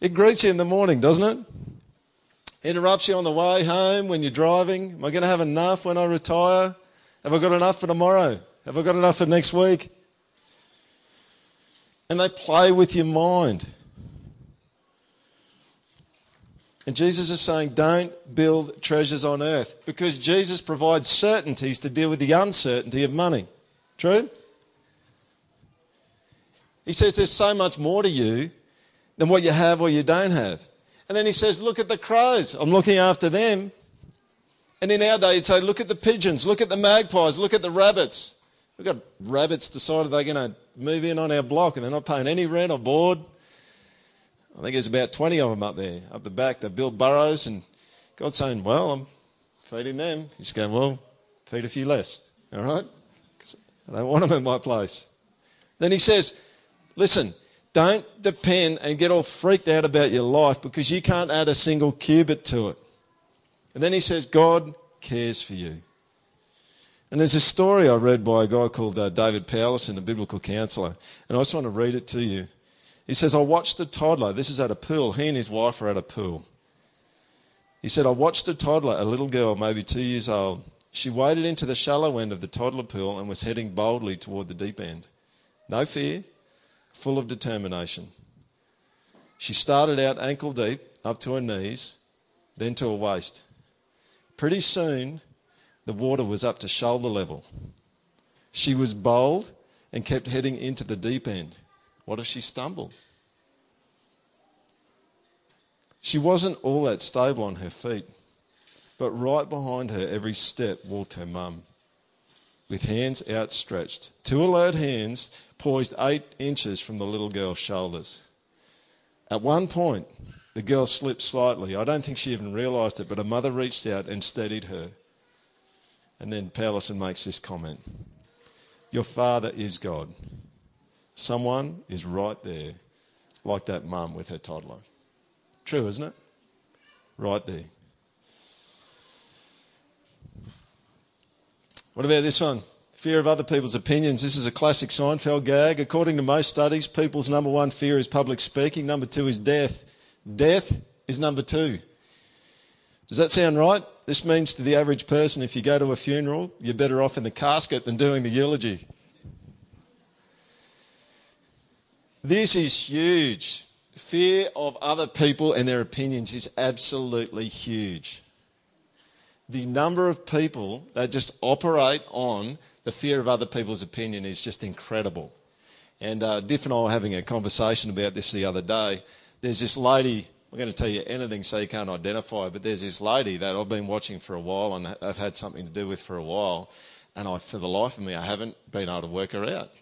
It greets you in the morning, doesn't it? Interrupts you on the way home when you're driving. Am I going to have enough when I retire? Have I got enough for tomorrow? Have I got enough for next week? And they play with your mind. And Jesus is saying, don't build treasures on earth because Jesus provides certainties to deal with the uncertainty of money. True? He says there's so much more to you than what you have or you don't have. And then he says, look at the crows. I'm looking after them. And in our day, you'd say, look at the pigeons, look at the magpies, look at the rabbits. We've got rabbits decided they're going to move in on our block and they're not paying any rent or board. I think there's about 20 of them up there, up the back. They build burrows, and God's saying, Well, I'm feeding them. He's going, Well, feed a few less, all right? Because I don't want them in my place. Then he says, Listen, don't depend and get all freaked out about your life because you can't add a single cubit to it. And then he says, God cares for you. And there's a story I read by a guy called uh, David Powlison, a biblical counselor, and I just want to read it to you. He says, I watched a toddler. This is at a pool. He and his wife are at a pool. He said, I watched a toddler, a little girl, maybe two years old. She waded into the shallow end of the toddler pool and was heading boldly toward the deep end. No fear, full of determination. She started out ankle deep, up to her knees, then to her waist. Pretty soon, the water was up to shoulder level. She was bold and kept heading into the deep end. What if she stumbled? She wasn't all that stable on her feet, but right behind her, every step walked her mum, with hands outstretched, two alert hands poised eight inches from the little girl's shoulders. At one point, the girl slipped slightly. I don't think she even realised it, but her mother reached out and steadied her. And then Powlison makes this comment Your father is God. Someone is right there, like that mum with her toddler. True, isn't it? Right there. What about this one? Fear of other people's opinions. This is a classic Seinfeld gag. According to most studies, people's number one fear is public speaking. Number two is death. Death is number two. Does that sound right? This means to the average person, if you go to a funeral, you're better off in the casket than doing the eulogy. This is huge. Fear of other people and their opinions is absolutely huge. The number of people that just operate on the fear of other people's opinion is just incredible. And uh, Diff and I were having a conversation about this the other day. There's this lady, I'm going to tell you anything so you can't identify, but there's this lady that I've been watching for a while and I've had something to do with for a while. And I, for the life of me, I haven't been able to work her out.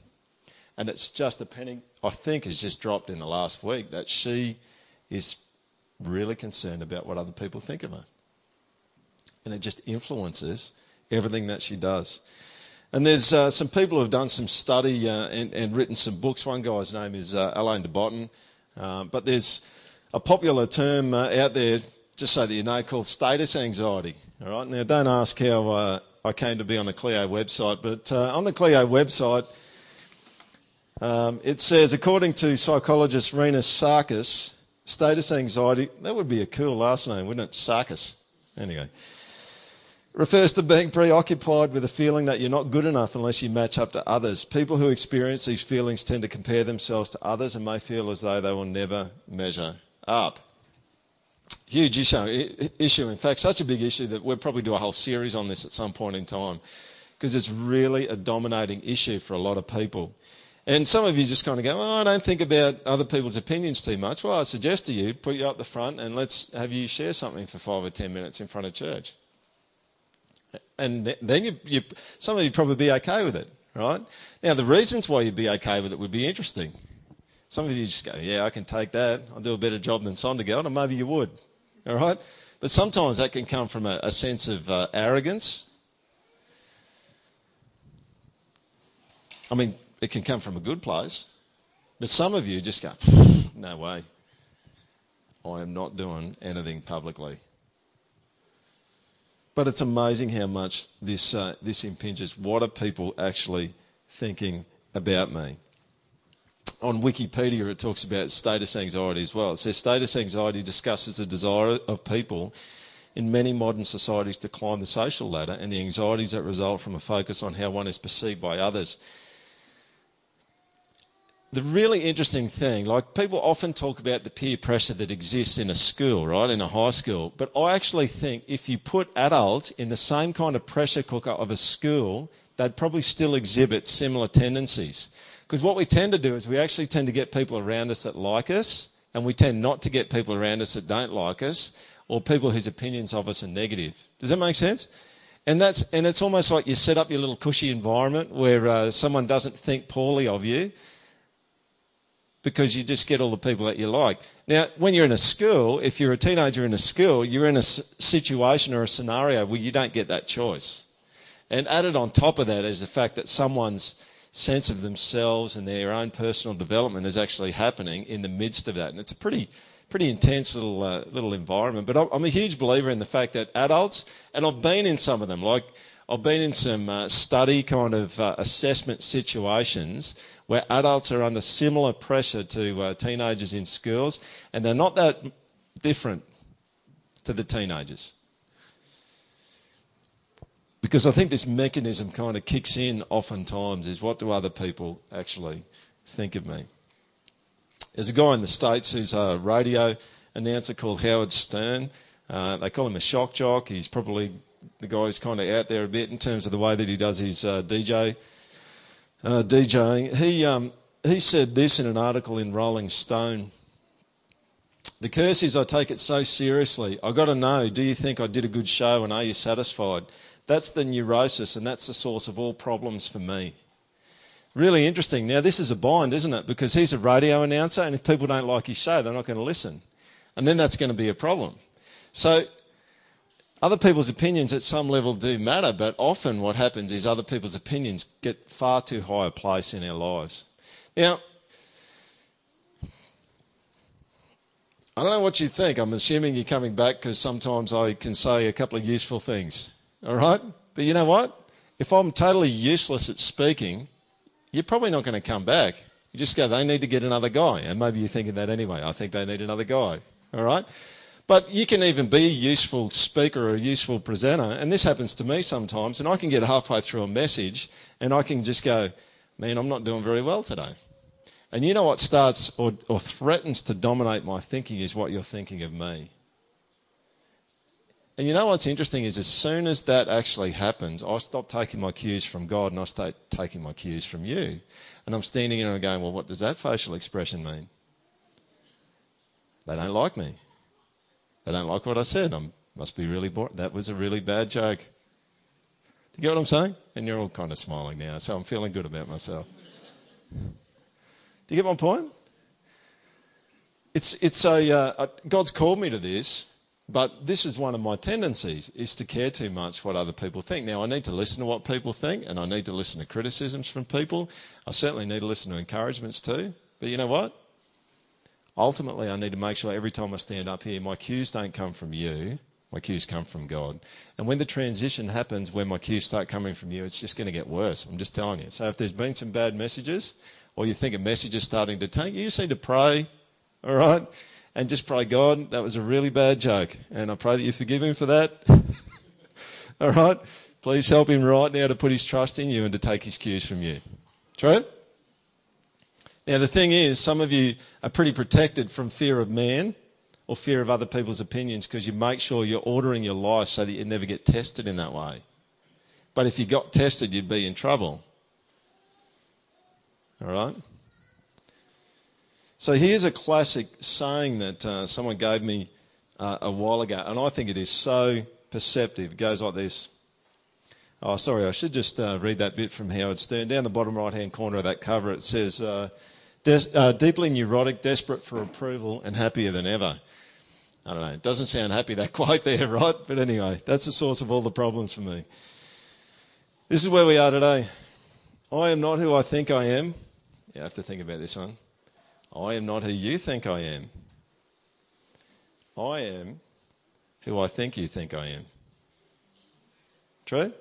And it's just a penny, I think, has just dropped in the last week that she is really concerned about what other people think of her. And it just influences everything that she does. And there's uh, some people who have done some study uh, and, and, written some books. One guy's name is uh, Alain de Botton. Uh, but there's a popular term uh, out there, just so that you know, called status anxiety. All right. Now, don't ask how uh, I came to be on the Clio website, but on the Clio website, um, it says, according to psychologist Renus Sarkis, status anxiety, that would be a cool last name, wouldn't it? Sarkis. Anyway. Refers to being preoccupied with a feeling that you're not good enough unless you match up to others. People who experience these feelings tend to compare themselves to others and may feel as though they will never measure up. Huge issue, issue. In fact, such a big issue that we'll probably do a whole series on this at some point in time because it's really a dominating issue for a lot of people. And some of you just kind of go, oh, I don't think about other people's opinions too much. Well, I suggest to you, put you up the front and let's have you share something for five or ten minutes in front of church. And then you, you, some of you probably be okay with it, right? Now, the reasons why you'd be okay with it would be interesting. Some of you just go, yeah, I can take that. I'll do a better job than Sondergaard, and maybe you would, all right? But sometimes that can come from a, a sense of uh, arrogance. I mean, it can come from a good place. But some of you just go, no way. I am not doing anything publicly. But it's amazing how much this, uh, this impinges. What are people actually thinking about me? On Wikipedia, it talks about status anxiety as well. It says status anxiety discusses the desire of people in many modern societies to climb the social ladder and the anxieties that result from a focus on how one is perceived by others the really interesting thing, like people often talk about the peer pressure that exists in a school, right, in a high school, but I actually think if you put adults in the same kind of pressure cooker of a school, they'd probably still exhibit similar tendencies. Because what we tend to do is we actually tend to get people around us that like us, and we tend not to get people around us that don't like us, or people whose opinions of us are negative. Does that make sense? And that's and it's almost like you set up your little cushy environment where uh, someone doesn't think poorly of you because you just get all the people that you like. Now, when you're in a school, if you're a teenager in a school, you're in a situation or a scenario where you don't get that choice. And added on top of that is the fact that someone's sense of themselves and their own personal development is actually happening in the midst of that. And it's a pretty, pretty intense little, uh, little environment. But I'm a huge believer in the fact that adults, and I've been in some of them, like I've been in some uh, study kind of uh, assessment situations where adults are under similar pressure to uh, teenagers in schools, and they're not that different to the teenagers. Because I think this mechanism kind of kicks in oftentimes is what do other people actually think of me? There's a guy in the States who's a radio announcer called Howard Stern. Uh, they call him a shock jock. He's probably the guy who's kind of out there a bit in terms of the way that he does his uh, DJ uh, DJing, he, um, he said this in an article in Rolling Stone. The curse is I take it so seriously. i got to know do you think I did a good show and are you satisfied? That's the neurosis and that's the source of all problems for me. Really interesting. Now, this is a bind, isn't it? Because he's a radio announcer and if people don't like his show, they're not going to listen. And then that's going to be a problem. So other people's opinions at some level do matter, but often what happens is other people's opinions get far too high a place in our lives. Now, I don't know what you think. I'm assuming you're coming back because sometimes I can say a couple of useful things. All right? But you know what? If I'm totally useless at speaking, you're probably not going to come back. You just go, they need to get another guy. And maybe you're thinking that anyway. I think they need another guy. All right? But you can even be a useful speaker or a useful presenter, and this happens to me sometimes, and I can get halfway through a message and I can just go, man, I'm not doing very well today. And you know what starts or, or threatens to dominate my thinking is what you're thinking of me. And you know what's interesting is as soon as that actually happens, I stop taking my cues from God and I start taking my cues from you. And I'm standing there and going, well, what does that facial expression mean? They don't like me. They don't like what I said. I must be really bored. That was a really bad joke. Do you get what I'm saying? And you're all kind of smiling now, so I'm feeling good about myself. Do you get my point? It's, it's a, uh, a, God's called me to this, but this is one of my tendencies, is to care too much what other people think. Now, I need to listen to what people think, and I need to listen to criticisms from people. I certainly need to listen to encouragements too. But you know what? Ultimately, I need to make sure every time I stand up here, my cues don't come from you, my cues come from God. And when the transition happens, when my cues start coming from you, it's just going to get worse. I'm just telling you. So if there's been some bad messages, or you think a message is starting to tank, you just need to pray, all right? And just pray, God, that was a really bad joke. And I pray that you forgive him for that. all right? Please help him right now to put his trust in you and to take his cues from you. True? Now, the thing is, some of you are pretty protected from fear of man or fear of other people's opinions because you make sure you're ordering your life so that you never get tested in that way. But if you got tested, you'd be in trouble. All right? So here's a classic saying that uh, someone gave me uh, a while ago, and I think it is so perceptive. It goes like this. Oh, sorry, I should just uh, read that bit from Howard Stern. Down the bottom right hand corner of that cover, it says, uh, Des- uh, deeply neurotic, desperate for approval, and happier than ever. I don't know. It doesn't sound happy that quite there, right? But anyway, that's the source of all the problems for me. This is where we are today. I am not who I think I am. You have to think about this one. I am not who you think I am. I am who I think you think I am. True?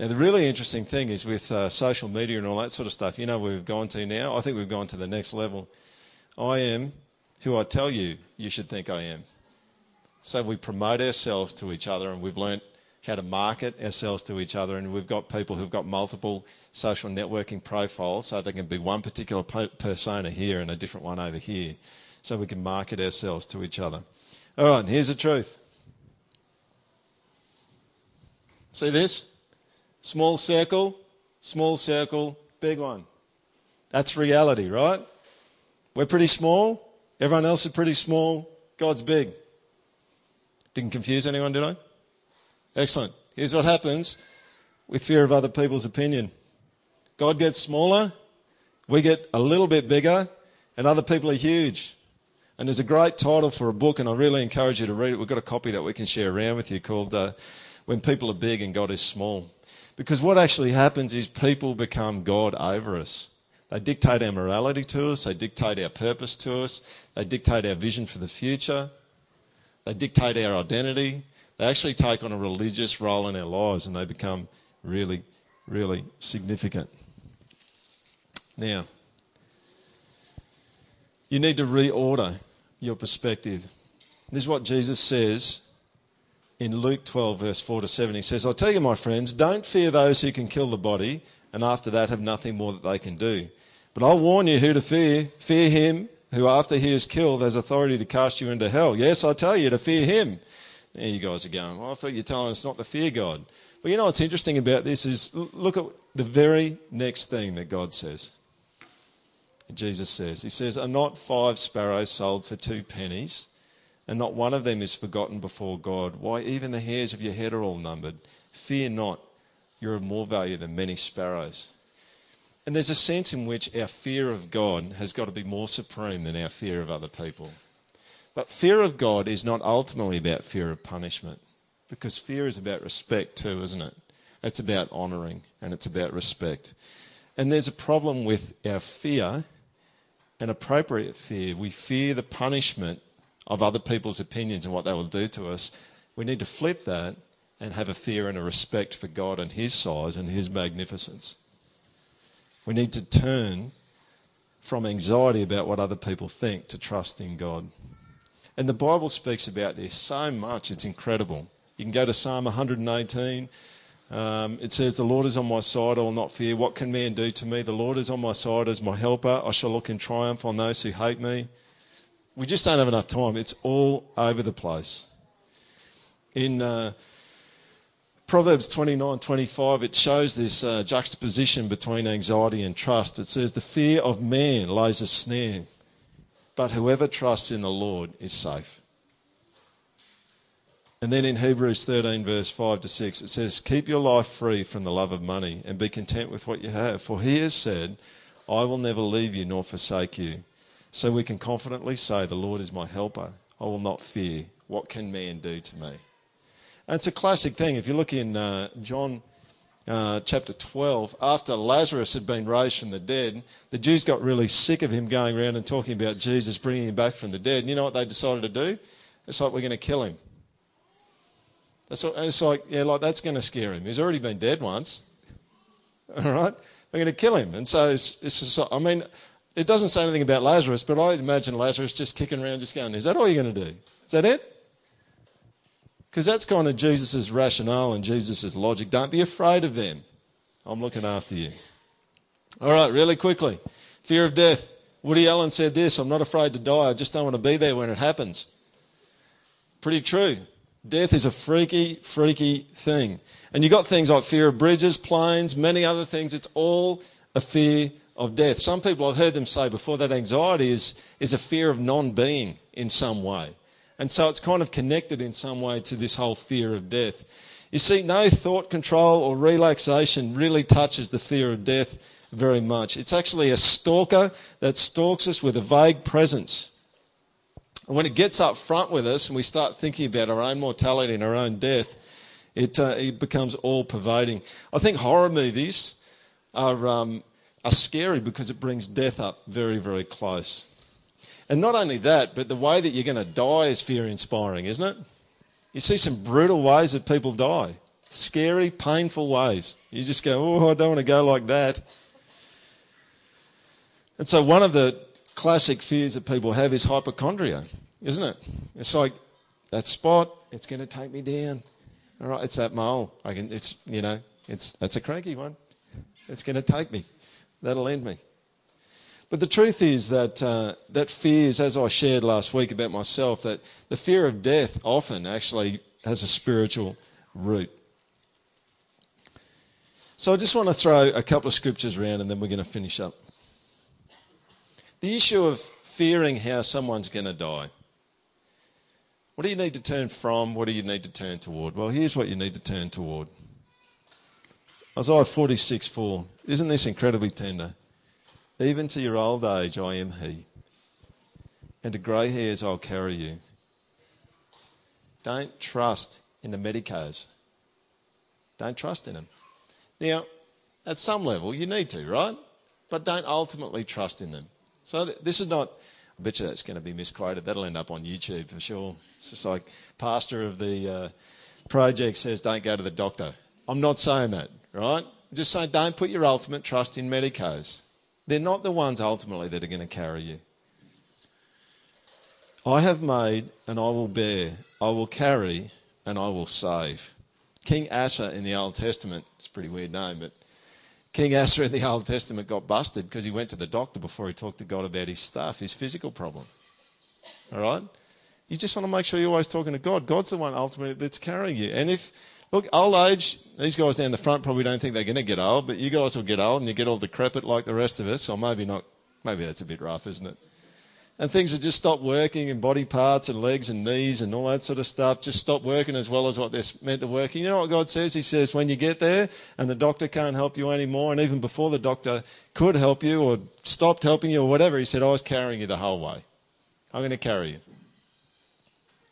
Now, the really interesting thing is with uh, social media and all that sort of stuff, you know we've gone to now? I think we've gone to the next level. I am who I tell you you should think I am. So we promote ourselves to each other and we've learnt how to market ourselves to each other and we've got people who've got multiple social networking profiles so they can be one particular persona here and a different one over here so we can market ourselves to each other. All right, here's the truth. See this? Small circle, small circle, big one. That's reality, right? We're pretty small. Everyone else is pretty small. God's big. Didn't confuse anyone, did I? Excellent. Here's what happens with fear of other people's opinion God gets smaller, we get a little bit bigger, and other people are huge. And there's a great title for a book, and I really encourage you to read it. We've got a copy that we can share around with you called uh, When People Are Big and God is Small. Because what actually happens is people become God over us. They dictate our morality to us, they dictate our purpose to us, they dictate our vision for the future, they dictate our identity. They actually take on a religious role in our lives and they become really, really significant. Now, you need to reorder your perspective. This is what Jesus says in Luke 12, verse 4 to 7, he says, I tell you, my friends, don't fear those who can kill the body, and after that have nothing more that they can do. But I'll warn you who to fear. Fear him who, after he is killed, has authority to cast you into hell. Yes, I tell you to fear him. Now you guys are going, well, I thought you were telling us not to fear God. But you know what's interesting about this is look at the very next thing that God says. Jesus says, He says, Are not five sparrows sold for two pennies? And not one of them is forgotten before God. Why, even the hairs of your head are all numbered. Fear not, you're of more value than many sparrows. And there's a sense in which our fear of God has got to be more supreme than our fear of other people. But fear of God is not ultimately about fear of punishment, because fear is about respect too, isn't it? It's about honouring and it's about respect. And there's a problem with our fear, an appropriate fear. We fear the punishment of other people's opinions and what they will do to us. We need to flip that and have a fear and a respect for God and His size and His magnificence. We need to turn from anxiety about what other people think to trust in God. And the Bible speaks about this so much, it's incredible. You can go to Psalm 118. Um, it says, The Lord is on my side, I will not fear. What can man do to me? The Lord is on my side as my helper. I shall look in triumph on those who hate me we just don't have enough time. It's all over the place. In uh, Proverbs 29 25, it shows this uh, juxtaposition between anxiety and trust. It says, The fear of man lays a snare, but whoever trusts in the Lord is safe. And then in Hebrews 13, verse 5 to 6, it says, Keep your life free from the love of money and be content with what you have. For he has said, I will never leave you nor forsake you. So we can confidently say, The Lord is my helper. I will not fear. What can man do to me? And it's a classic thing. If you look in uh, John uh, chapter 12, after Lazarus had been raised from the dead, the Jews got really sick of him going around and talking about Jesus bringing him back from the dead. And you know what they decided to do? It's like, we're going to kill him. That's what, and it's like, yeah, like that's going to scare him. He's already been dead once. All right? We're going to kill him. And so it's, it's just, I mean, it doesn't say anything about Lazarus, but I imagine Lazarus just kicking around, just going, Is that all you're going to do? Is that it? Because that's kind of Jesus' rationale and Jesus' logic. Don't be afraid of them. I'm looking after you. All right, really quickly. Fear of death. Woody Allen said this I'm not afraid to die, I just don't want to be there when it happens. Pretty true. Death is a freaky, freaky thing. And you've got things like fear of bridges, planes, many other things. It's all a fear of death. Some people, I've heard them say before, that anxiety is, is a fear of non being in some way. And so it's kind of connected in some way to this whole fear of death. You see, no thought control or relaxation really touches the fear of death very much. It's actually a stalker that stalks us with a vague presence. And when it gets up front with us and we start thinking about our own mortality and our own death, it, uh, it becomes all pervading. I think horror movies are, um, are scary because it brings death up very, very close. And not only that, but the way that you're going to die is fear inspiring, isn't it? You see some brutal ways that people die. Scary, painful ways. You just go, oh, I don't want to go like that. And so, one of the classic fears that people have is hypochondria, isn't it? It's like that spot, it's going to take me down. All right, it's that mole. I can, it's, you know, it's, that's a cranky one. It's going to take me. That'll end me. But the truth is that uh, that fears, as I shared last week about myself, that the fear of death often actually has a spiritual root. So I just want to throw a couple of scriptures around and then we're going to finish up. The issue of fearing how someone's going to die. What do you need to turn from? What do you need to turn toward? Well, here's what you need to turn toward. Isaiah 46 4. Isn't this incredibly tender? Even to your old age, I am He. And to grey hairs, I'll carry you. Don't trust in the medicos. Don't trust in them. Now, at some level, you need to, right? But don't ultimately trust in them. So this is not, I bet you that's going to be misquoted. That'll end up on YouTube for sure. It's just like pastor of the uh, project says, don't go to the doctor. I'm not saying that, right? Just saying don't put your ultimate trust in medicos. They're not the ones ultimately that are going to carry you. I have made and I will bear, I will carry and I will save. King Asa in the Old Testament, it's a pretty weird name, but King Asa in the Old Testament got busted because he went to the doctor before he talked to God about his stuff, his physical problem. All right? You just want to make sure you're always talking to God. God's the one ultimately that's carrying you. And if Look, old age, these guys down the front probably don't think they're going to get old, but you guys will get old and you get all decrepit like the rest of us, or maybe not. Maybe that's a bit rough, isn't it? And things have just stopped working, and body parts and legs and knees and all that sort of stuff just stop working as well as what they're meant to work. You know what God says? He says, when you get there and the doctor can't help you anymore, and even before the doctor could help you or stopped helping you or whatever, He said, I was carrying you the whole way. I'm going to carry you.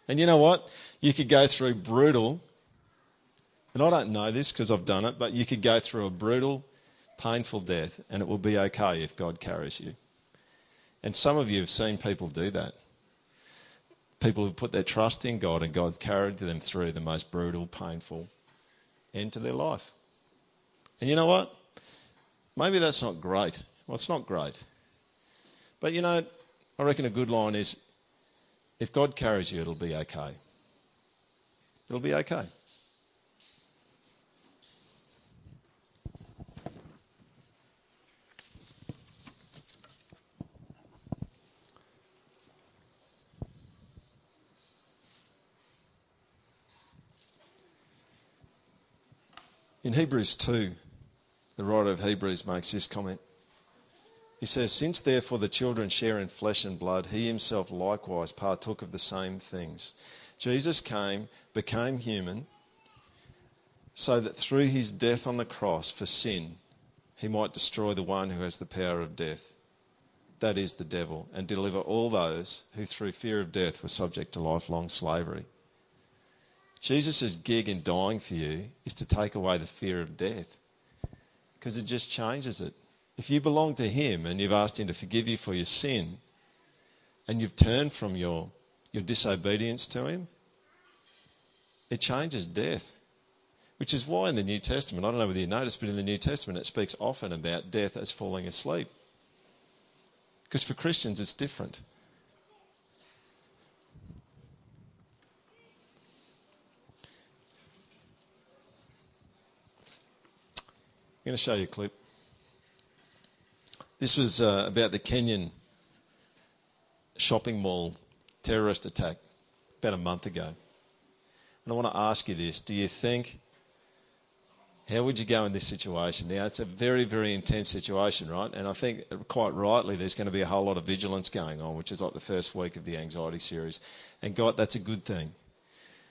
And you know what? You could go through brutal and I don't know this because I've done it, but you could go through a brutal, painful death and it will be okay if God carries you. And some of you have seen people do that. People who put their trust in God and God's carried them through the most brutal, painful end to their life. And you know what? Maybe that's not great. Well, it's not great. But you know, I reckon a good line is if God carries you, it'll be okay. It'll be okay. In Hebrews 2, the writer of Hebrews makes this comment. He says, Since therefore the children share in flesh and blood, he himself likewise partook of the same things. Jesus came, became human, so that through his death on the cross for sin, he might destroy the one who has the power of death. That is the devil, and deliver all those who through fear of death were subject to lifelong slavery. Jesus' gig in dying for you is to take away the fear of death because it just changes it. If you belong to Him and you've asked Him to forgive you for your sin and you've turned from your, your disobedience to Him, it changes death. Which is why in the New Testament, I don't know whether you noticed, but in the New Testament it speaks often about death as falling asleep. Because for Christians it's different. I'm going to show you a clip. This was uh, about the Kenyan shopping mall terrorist attack about a month ago. And I want to ask you this do you think, how would you go in this situation? Now, it's a very, very intense situation, right? And I think quite rightly there's going to be a whole lot of vigilance going on, which is like the first week of the anxiety series. And God, that's a good thing.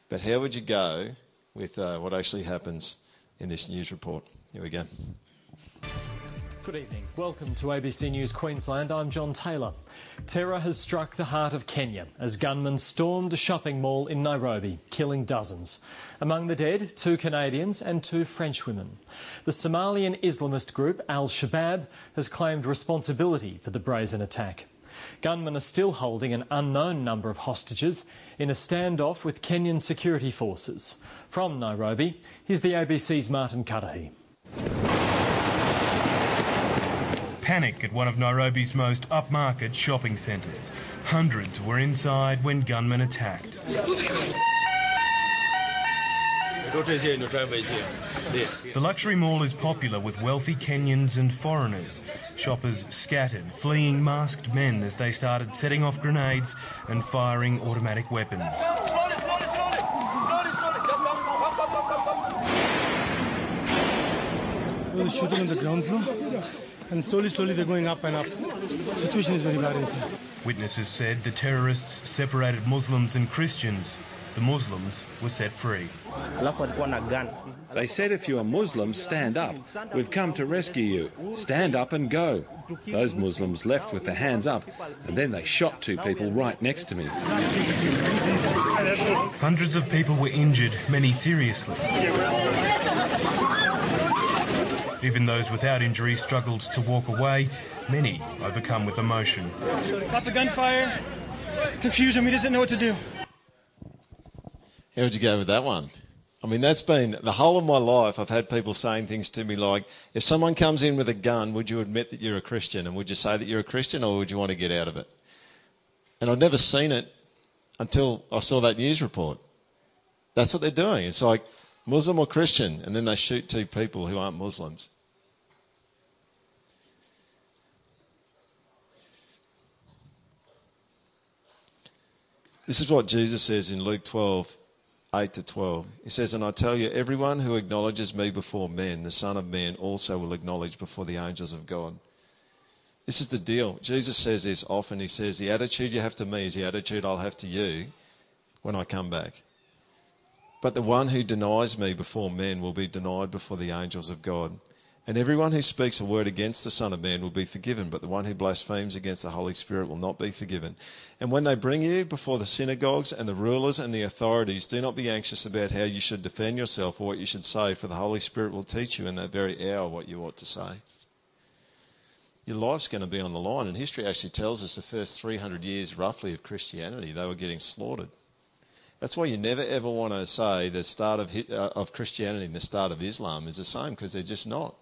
But how would you go with uh, what actually happens in this news report? Here we go. Good evening. Welcome to ABC News Queensland. I'm John Taylor. Terror has struck the heart of Kenya as gunmen stormed a shopping mall in Nairobi, killing dozens. Among the dead, two Canadians and two French women. The Somalian Islamist group Al Shabaab has claimed responsibility for the brazen attack. Gunmen are still holding an unknown number of hostages in a standoff with Kenyan security forces. From Nairobi, here's the ABC's Martin Cuddihy. Panic at one of Nairobi's most upmarket shopping centres. Hundreds were inside when gunmen attacked. The luxury mall is popular with wealthy Kenyans and foreigners. Shoppers scattered, fleeing masked men as they started setting off grenades and firing automatic weapons. There shooting on the ground floor, and slowly, slowly they're going up and up. The situation is very bad inside. Witnesses said the terrorists separated Muslims and Christians. The Muslims were set free. They said if you are Muslim, stand up. We've come to rescue you. Stand up and go. Those Muslims left with their hands up, and then they shot two people right next to me. Hundreds of people were injured, many seriously. Even those without injury struggled to walk away, many overcome with emotion. Lots of gunfire, confusion, we didn't know what to do. How would you go with that one? I mean, that's been the whole of my life. I've had people saying things to me like, if someone comes in with a gun, would you admit that you're a Christian? And would you say that you're a Christian or would you want to get out of it? And I'd never seen it until I saw that news report. That's what they're doing. It's like Muslim or Christian, and then they shoot two people who aren't Muslims. This is what Jesus says in Luke 12, 8 to 12. He says, And I tell you, everyone who acknowledges me before men, the Son of Man also will acknowledge before the angels of God. This is the deal. Jesus says this often. He says, The attitude you have to me is the attitude I'll have to you when I come back. But the one who denies me before men will be denied before the angels of God. And everyone who speaks a word against the Son of Man will be forgiven, but the one who blasphemes against the Holy Spirit will not be forgiven. And when they bring you before the synagogues and the rulers and the authorities, do not be anxious about how you should defend yourself or what you should say, for the Holy Spirit will teach you in that very hour what you ought to say. Your life's going to be on the line, and history actually tells us the first 300 years, roughly, of Christianity, they were getting slaughtered. That's why you never ever want to say the start of, uh, of Christianity and the start of Islam is the same, because they're just not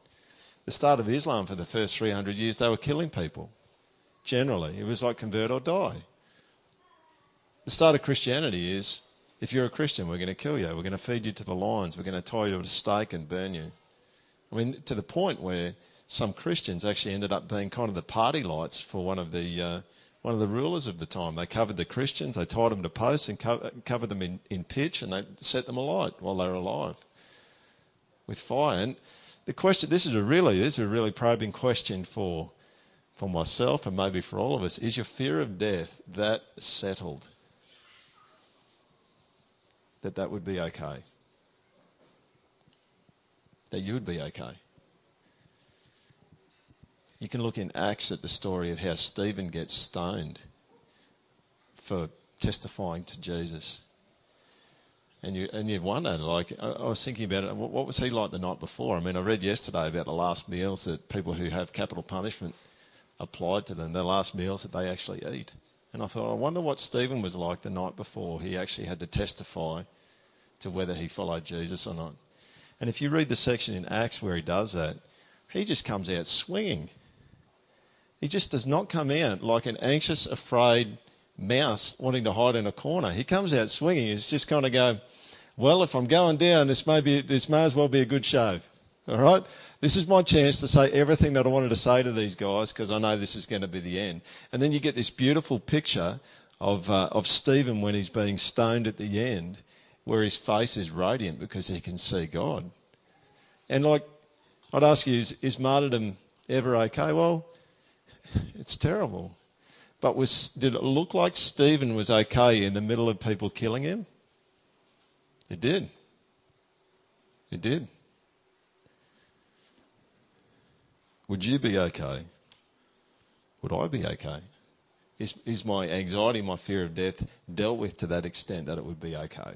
the start of Islam for the first 300 years, they were killing people. Generally, it was like convert or die. The start of Christianity is if you're a Christian, we're going to kill you. We're going to feed you to the lions. We're going to tie you to a stake and burn you. I mean, to the point where some Christians actually ended up being kind of the party lights for one of the uh, one of the rulers of the time. They covered the Christians, they tied them to posts and co- covered them in, in pitch, and they set them alight while they were alive. with fire. And the question, this is a really, this is a really probing question for, for myself and maybe for all of us. Is your fear of death that settled? That that would be okay? That you would be okay? You can look in Acts at the story of how Stephen gets stoned for testifying to Jesus. And you and you wonder, like I, was thinking about it. What, was he like the night before? I mean, I read yesterday about the last meals that people who have capital punishment applied to them. The last meals that they actually eat. And I thought, I wonder what Stephen was like the night before. He actually had to testify to whether he followed Jesus or not. And if you read the section in Acts where he does that, he just comes out swinging. He just does not come out like an anxious, afraid mouse wanting to hide in a corner. He comes out swinging. He's just kind of go, well, if I'm going down, this may, be, this may as well be a good shave. All right? This is my chance to say everything that I wanted to say to these guys because I know this is going to be the end. And then you get this beautiful picture of, uh, of Stephen when he's being stoned at the end, where his face is radiant because he can see God. And like, I'd ask you, is, is martyrdom ever okay? Well, it's terrible. But was, did it look like Stephen was okay in the middle of people killing him? It did. It did. Would you be okay? Would I be okay? Is, is my anxiety, my fear of death dealt with to that extent that it would be okay?